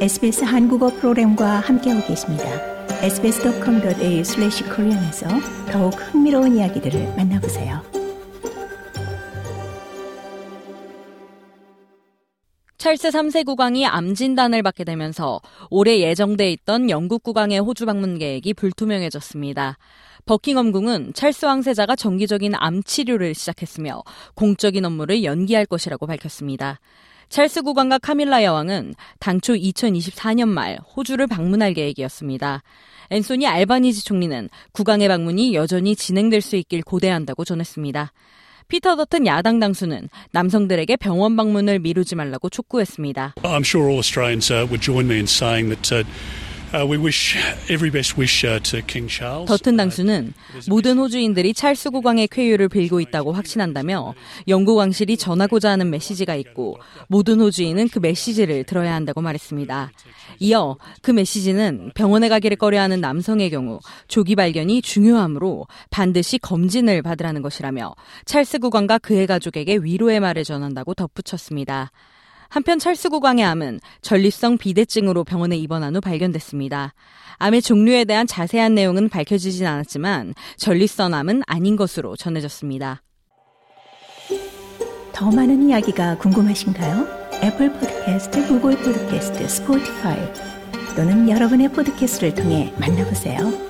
SBS 한국어 프로그램과 함께하고 계십니다. sbs.com.au/korean에서 더욱 흥미로운 이야기들을 만나보세요. 찰스 3세 국왕이 암 진단을 받게 되면서 올해 예정돼 있던 영국 국왕의 호주 방문 계획이 불투명해졌습니다. 버킹엄 궁은 찰스 왕세자가 정기적인 암 치료를 시작했으며 공적인 업무를 연기할 것이라고 밝혔습니다. 찰스 국왕과 카밀라 여왕은 당초 2024년 말 호주를 방문할 계획이었습니다. 앤소니 알바니지 총리는 국왕의 방문이 여전히 진행될 수 있길 고대한다고 전했습니다. 피터 더튼 야당 당수는 남성들에게 병원 방문을 미루지 말라고 촉구했습니다. I'm sure all Australians uh, would join me in saying that uh, Uh, we wish every best wish uh, to King Charles. 더튼 당수는 모든 호주인들이 찰스 국왕의 쾌유를 빌고 있다고 확신한다며 영국 왕실이 전하고자 하는 메시지가 있고 모든 호주인은 그 메시지를 들어야 한다고 말했습니다. 이어 그 메시지는 병원에 가기를 꺼려하는 남성의 경우 조기 발견이 중요하므로 반드시 검진을 받으라는 것이라며 찰스 국왕과 그의 가족에게 위로의 말을 전한다고 덧붙였습니다. 한편 국왕의 암은 전립성 비대증으로 병원에 입원한 후 발견됐습니다. 암의 종류에 대한 자세한 내용은 밝혀지진 않았지만 전립선 암은 아닌 것으로 전해졌습니다. 더 많은 이야기가 궁금하신가요? 애플 포드캐스트, 구글 포드캐스트, 스포티파이 또는 여러분의 포드캐스트를 통해 만나보세요.